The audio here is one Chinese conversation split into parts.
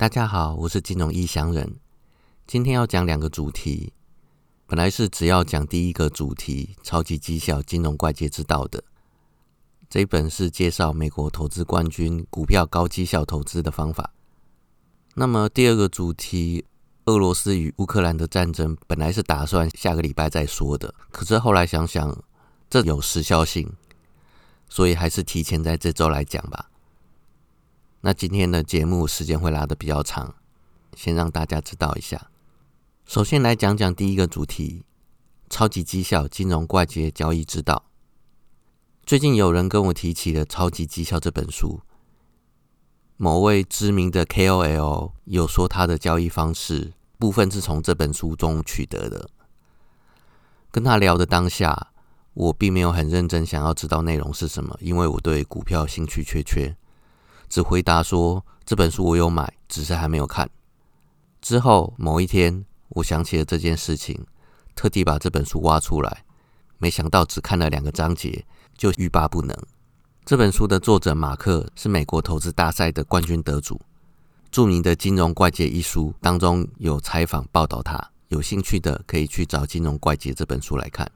大家好，我是金融异乡人。今天要讲两个主题，本来是只要讲第一个主题——超级绩效金融怪杰之道的。这一本是介绍美国投资冠军股票高绩效投资的方法。那么第二个主题，俄罗斯与乌克兰的战争，本来是打算下个礼拜再说的，可是后来想想，这有时效性，所以还是提前在这周来讲吧。那今天的节目时间会拉的比较长，先让大家知道一下。首先来讲讲第一个主题：超级绩效金融怪杰交易之道。最近有人跟我提起了《超级绩效》这本书，某位知名的 KOL 有说他的交易方式部分是从这本书中取得的。跟他聊的当下，我并没有很认真想要知道内容是什么，因为我对股票兴趣缺缺。只回答说这本书我有买，只是还没有看。之后某一天，我想起了这件事情，特地把这本书挖出来，没想到只看了两个章节就欲罢不能。这本书的作者马克是美国投资大赛的冠军得主，著名的《金融怪杰》一书当中有采访报道他，有兴趣的可以去找《金融怪杰》这本书来看。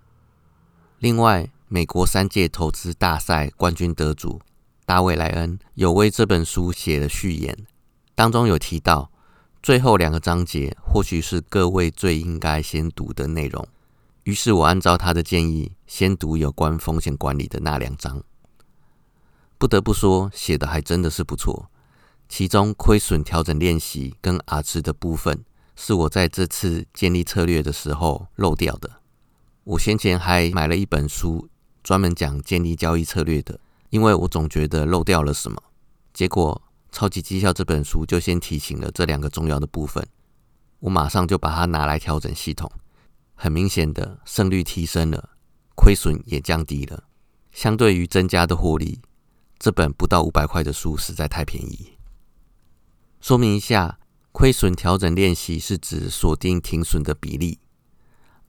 另外，美国三届投资大赛冠军得主。大卫·莱恩有为这本书写了序言，当中有提到最后两个章节或许是各位最应该先读的内容。于是我按照他的建议，先读有关风险管理的那两章。不得不说，写的还真的是不错。其中亏损调整练习跟阿兹的部分，是我在这次建立策略的时候漏掉的。我先前还买了一本书，专门讲建立交易策略的。因为我总觉得漏掉了什么，结果《超级绩效》这本书就先提醒了这两个重要的部分，我马上就把它拿来调整系统。很明显的，胜率提升了，亏损也降低了。相对于增加的获利，这本不到五百块的书实在太便宜。说明一下，亏损调整练习是指锁定停损的比例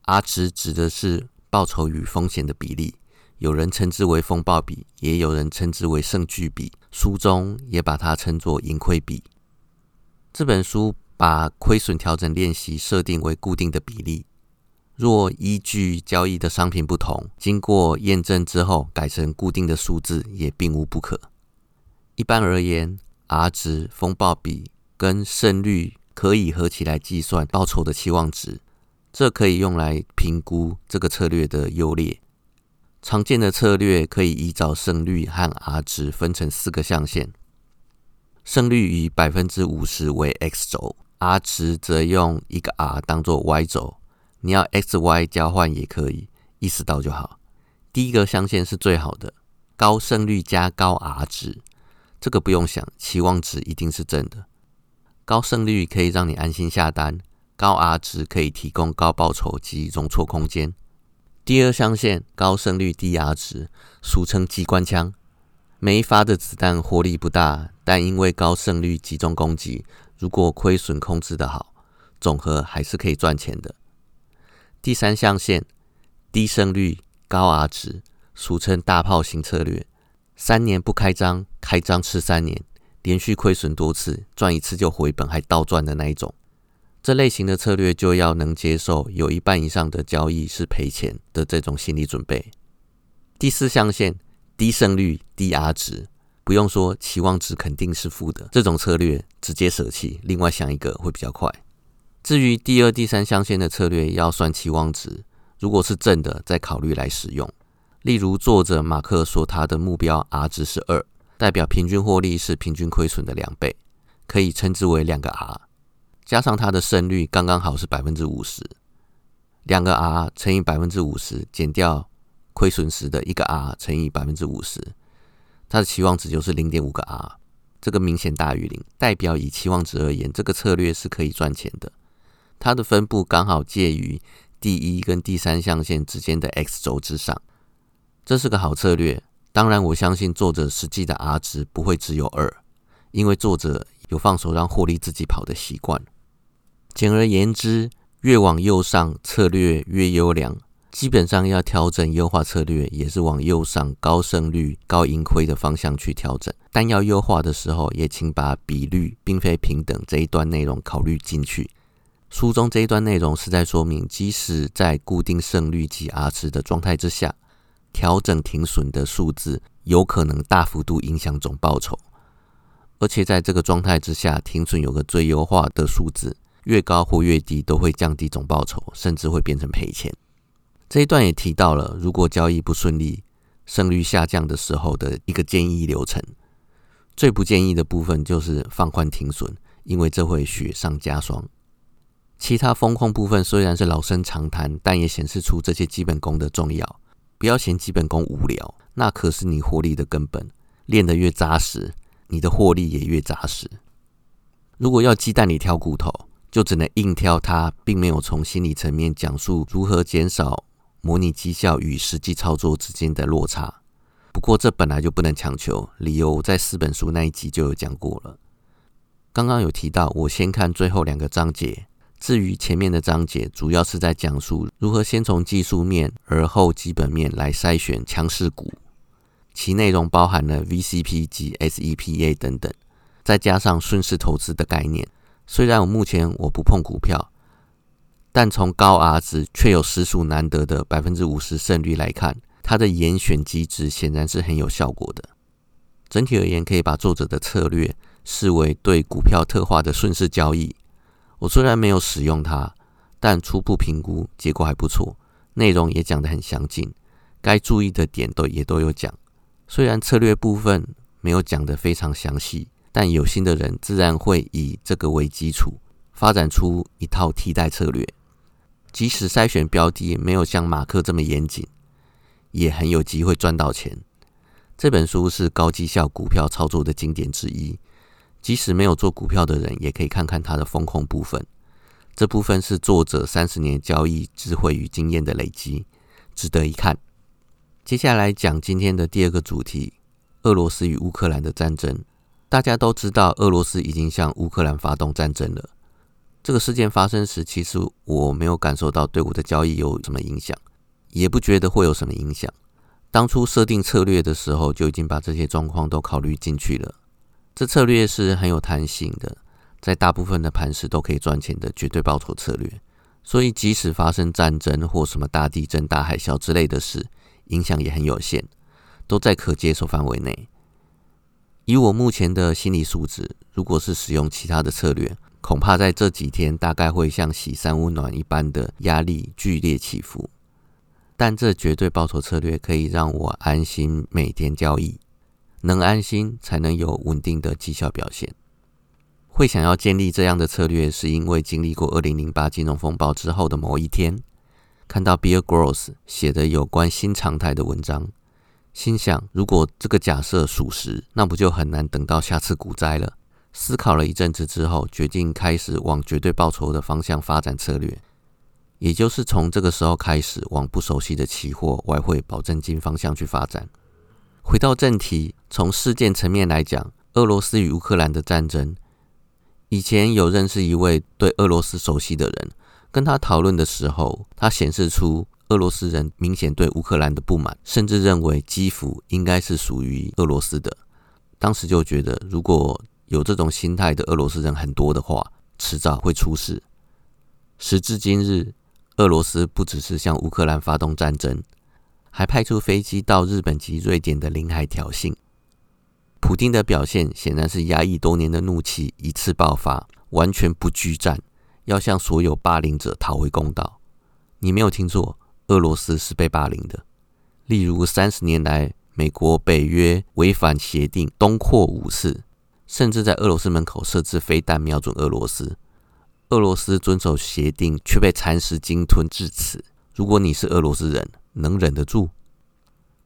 ，R 值指的是报酬与风险的比例。有人称之为风暴比，也有人称之为胜据比，书中也把它称作盈亏比。这本书把亏损调整练习设定为固定的比例，若依据交易的商品不同，经过验证之后改成固定的数字也并无不可。一般而言，R 值、风暴比跟胜率可以合起来计算报酬的期望值，这可以用来评估这个策略的优劣。常见的策略可以依照胜率和 R 值分成四个象限，胜率以百分之五十为 X 轴，R 值则用一个 R 当做 Y 轴。你要 X、Y 交换也可以，意识到就好。第一个象限是最好的，高胜率加高 R 值，这个不用想，期望值一定是正的。高胜率可以让你安心下单，高 R 值可以提供高报酬及容错空间。第二象限高胜率低 R 值，俗称机关枪。每一发的子弹火力不大，但因为高胜率集中攻击，如果亏损控制的好，总和还是可以赚钱的。第三象限低胜率高 R 值，俗称大炮型策略。三年不开张，开张吃三年，连续亏损多次，赚一次就回本，还倒赚的那一种。这类型的策略就要能接受有一半以上的交易是赔钱的这种心理准备。第四象限低胜率低 R 值，不用说期望值肯定是负的，这种策略直接舍弃，另外想一个会比较快。至于第二、第三象限的策略要算期望值，如果是正的再考虑来使用。例如作者马克说他的目标 R 值是二，代表平均获利是平均亏损的两倍，可以称之为两个 R。加上它的胜率刚刚好是百分之五十，两个 R 乘以百分之五十，减掉亏损时的一个 R 乘以百分之五十，它的期望值就是零点五个 R，这个明显大于零，代表以期望值而言，这个策略是可以赚钱的。它的分布刚好介于第一跟第三象限之间的 X 轴之上，这是个好策略。当然，我相信作者实际的 R 值不会只有二，因为作者有放手让获利自己跑的习惯。简而言之，越往右上策略越优良，基本上要调整优化策略，也是往右上高胜率、高盈亏的方向去调整。但要优化的时候，也请把比率并非平等这一段内容考虑进去。书中这一段内容是在说明，即使在固定胜率及 R 值的状态之下，调整停损的数字有可能大幅度影响总报酬。而且在这个状态之下，停损有个最优化的数字，越高或越低都会降低总报酬，甚至会变成赔钱。这一段也提到了，如果交易不顺利、胜率下降的时候的一个建议流程。最不建议的部分就是放宽停损，因为这会雪上加霜。其他风控部分虽然是老生常谈，但也显示出这些基本功的重要。不要嫌基本功无聊，那可是你获利的根本。练得越扎实，你的获利也越扎实。如果要鸡蛋里挑骨头，就只能硬挑它，并没有从心理层面讲述如何减少。模拟绩效与实际操作之间的落差，不过这本来就不能强求。理由在四本书那一集就有讲过了。刚刚有提到，我先看最后两个章节。至于前面的章节，主要是在讲述如何先从技术面而后基本面来筛选强势股，其内容包含了 VCP 及 SEPA 等等，再加上顺势投资的概念。虽然我目前我不碰股票。但从高 R 值却有实属难得的百分之五十胜率来看，它的严选机制显然是很有效果的。整体而言，可以把作者的策略视为对股票特化的顺势交易。我虽然没有使用它，但初步评估结果还不错，内容也讲得很详尽，该注意的点都也都有讲。虽然策略部分没有讲得非常详细，但有心的人自然会以这个为基础，发展出一套替代策略。即使筛选标的没有像马克这么严谨，也很有机会赚到钱。这本书是高绩效股票操作的经典之一，即使没有做股票的人，也可以看看它的风控部分。这部分是作者三十年交易智慧与经验的累积，值得一看。接下来讲今天的第二个主题：俄罗斯与乌克兰的战争。大家都知道，俄罗斯已经向乌克兰发动战争了。这个事件发生时，其实我没有感受到对我的交易有什么影响，也不觉得会有什么影响。当初设定策略的时候，就已经把这些状况都考虑进去了。这策略是很有弹性的，在大部分的盘时都可以赚钱的绝对报酬策略。所以，即使发生战争或什么大地震、大海啸之类的事，影响也很有限，都在可接受范围内。以我目前的心理素质，如果是使用其他的策略，恐怕在这几天，大概会像洗三温暖一般的压力剧烈起伏。但这绝对报酬策略可以让我安心每天交易，能安心才能有稳定的绩效表现。会想要建立这样的策略，是因为经历过二零零八金融风暴之后的某一天，看到 Bill Gross 写的有关新常态的文章，心想：如果这个假设属实，那不就很难等到下次股灾了？思考了一阵子之后，决定开始往绝对报酬的方向发展策略，也就是从这个时候开始往不熟悉的期货、外汇、保证金方向去发展。回到正题，从事件层面来讲，俄罗斯与乌克兰的战争，以前有认识一位对俄罗斯熟悉的人，跟他讨论的时候，他显示出俄罗斯人明显对乌克兰的不满，甚至认为基辅应该是属于俄罗斯的。当时就觉得，如果有这种心态的俄罗斯人很多的话，迟早会出事。时至今日，俄罗斯不只是向乌克兰发动战争，还派出飞机到日本及瑞典的领海挑衅。普京的表现显然是压抑多年的怒气一次爆发，完全不惧战，要向所有霸凌者讨回公道。你没有听错，俄罗斯是被霸凌的。例如，三十年来，美国、北约违反协定，东扩五次。甚至在俄罗斯门口设置飞弹瞄准俄罗斯，俄罗斯遵守协定却被蚕食鲸吞至此。如果你是俄罗斯人，能忍得住？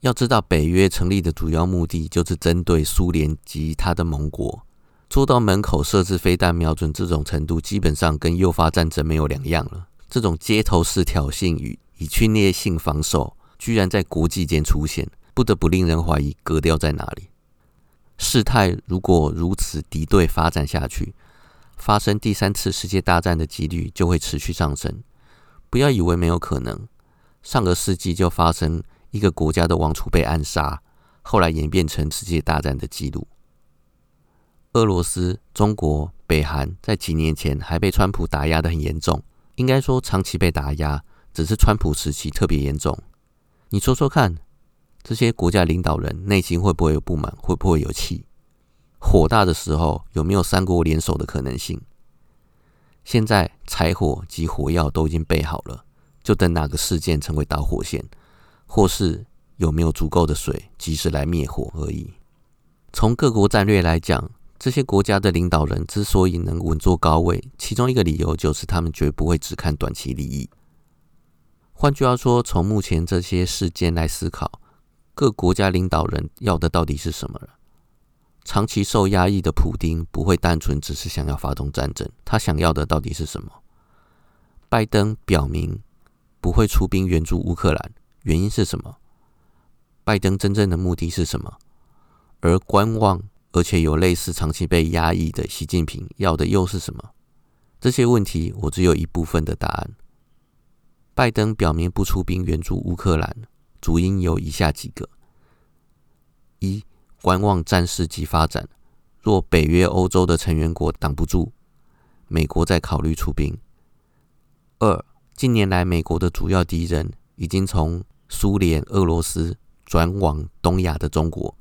要知道，北约成立的主要目的就是针对苏联及他的盟国，做到门口设置飞弹瞄准这种程度，基本上跟诱发战争没有两样了。这种街头式挑衅与以侵略性防守，居然在国际间出现，不得不令人怀疑格调在哪里。事态如果如此敌对发展下去，发生第三次世界大战的几率就会持续上升。不要以为没有可能，上个世纪就发生一个国家的王储被暗杀，后来演变成世界大战的记录。俄罗斯、中国、北韩在几年前还被川普打压的很严重，应该说长期被打压，只是川普时期特别严重。你说说看，这些国家领导人内心会不会有不满？会不会有气？火大的时候有没有三国联手的可能性？现在柴火及火药都已经备好了，就等哪个事件成为导火线，或是有没有足够的水及时来灭火而已。从各国战略来讲，这些国家的领导人之所以能稳坐高位，其中一个理由就是他们绝不会只看短期利益。换句话说，从目前这些事件来思考，各国家领导人要的到底是什么？长期受压抑的普丁不会单纯只是想要发动战争，他想要的到底是什么？拜登表明不会出兵援助乌克兰，原因是什么？拜登真正的目的是什么？而观望而且有类似长期被压抑的习近平要的又是什么？这些问题我只有一部分的答案。拜登表明不出兵援助乌克兰，主因有以下几个：一。观望战事及发展，若北约欧洲的成员国挡不住，美国在考虑出兵。二，近年来美国的主要敌人已经从苏联、俄罗斯转往东亚的中国。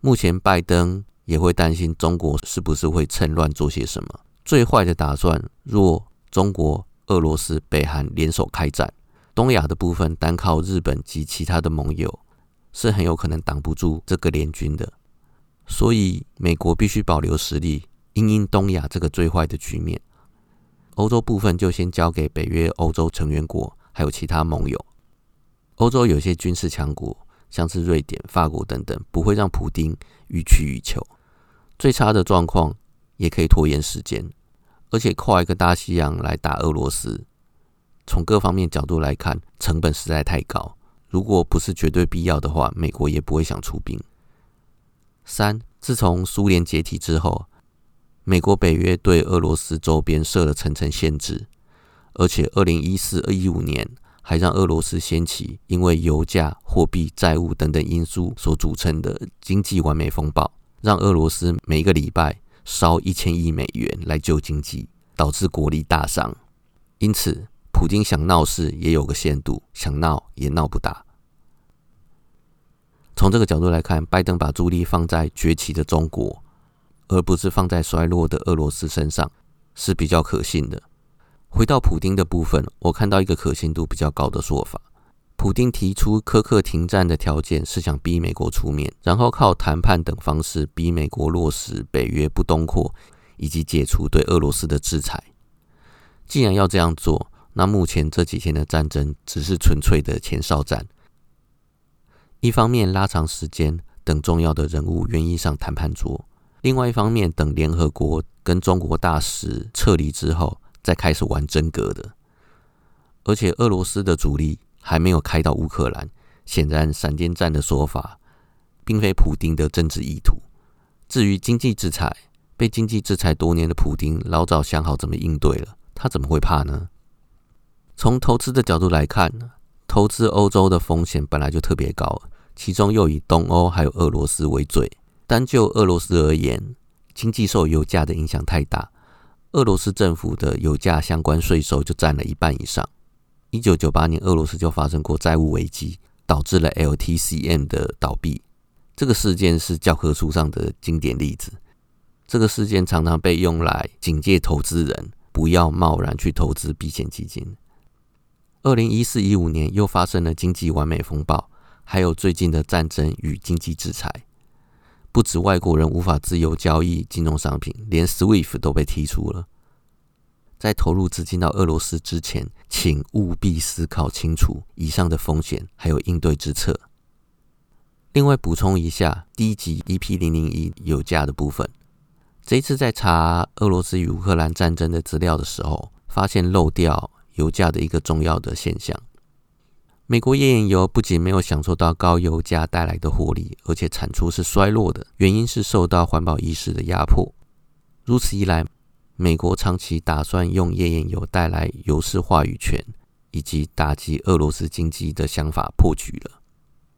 目前拜登也会担心中国是不是会趁乱做些什么。最坏的打算，若中国、俄罗斯、北韩联手开战，东亚的部分单靠日本及其他的盟友。是很有可能挡不住这个联军的，所以美国必须保留实力，因应东亚这个最坏的局面。欧洲部分就先交给北约欧洲成员国，还有其他盟友。欧洲有些军事强国，像是瑞典、法国等等，不会让普丁予取予求。最差的状况也可以拖延时间，而且跨一个大西洋来打俄罗斯，从各方面角度来看，成本实在太高。如果不是绝对必要的话，美国也不会想出兵。三，自从苏联解体之后，美国北约对俄罗斯周边设了层层限制，而且二零一四、二一五年还让俄罗斯掀起因为油价、货币、债务等等因素所组成的经济完美风暴，让俄罗斯每个礼拜烧一千亿美元来救经济，导致国力大伤。因此。普京想闹事也有个限度，想闹也闹不大。从这个角度来看，拜登把注意力放在崛起的中国，而不是放在衰落的俄罗斯身上，是比较可信的。回到普京的部分，我看到一个可信度比较高的说法：普京提出苛刻停战的条件，是想逼美国出面，然后靠谈判等方式逼美国落实北约不东扩，以及解除对俄罗斯的制裁。既然要这样做，那目前这几天的战争只是纯粹的前哨战，一方面拉长时间，等重要的人物愿意上谈判桌；另外一方面，等联合国跟中国大使撤离之后，再开始玩真格的。而且俄罗斯的主力还没有开到乌克兰，显然闪电战的说法并非普丁的政治意图。至于经济制裁，被经济制裁多年的普丁老早想好怎么应对了，他怎么会怕呢？从投资的角度来看，投资欧洲的风险本来就特别高，其中又以东欧还有俄罗斯为最。单就俄罗斯而言，经济受油价的影响太大，俄罗斯政府的油价相关税收就占了一半以上。一九九八年，俄罗斯就发生过债务危机，导致了 LTCM 的倒闭。这个事件是教科书上的经典例子。这个事件常常被用来警戒投资人，不要贸然去投资避险基金。二零一四一五年又发生了经济完美风暴，还有最近的战争与经济制裁，不止外国人无法自由交易金融商品，连 SWIFT 都被踢出了。在投入资金到俄罗斯之前，请务必思考清楚以上的风险，还有应对之策。另外补充一下，第一集 EP 零零一油价的部分，这一次在查俄罗斯与乌克兰战争的资料的时候，发现漏掉。油价的一个重要的现象，美国页岩油不仅没有享受到高油价带来的获利，而且产出是衰落的，原因是受到环保意识的压迫。如此一来，美国长期打算用页岩油带来油市话语权，以及打击俄罗斯经济的想法破局了。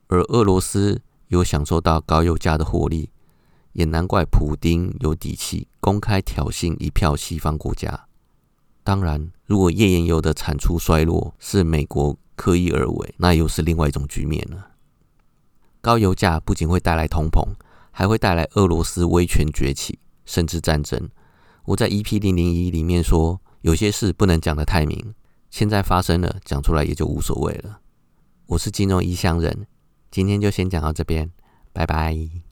而俄罗斯有享受到高油价的获利，也难怪普丁有底气公开挑衅一票西方国家。当然，如果页岩油的产出衰落是美国刻意而为，那又是另外一种局面了。高油价不仅会带来通膨，还会带来俄罗斯威权崛起，甚至战争。我在 EP 零零一里面说，有些事不能讲得太明，现在发生了，讲出来也就无所谓了。我是金融异乡人。今天就先讲到这边，拜拜。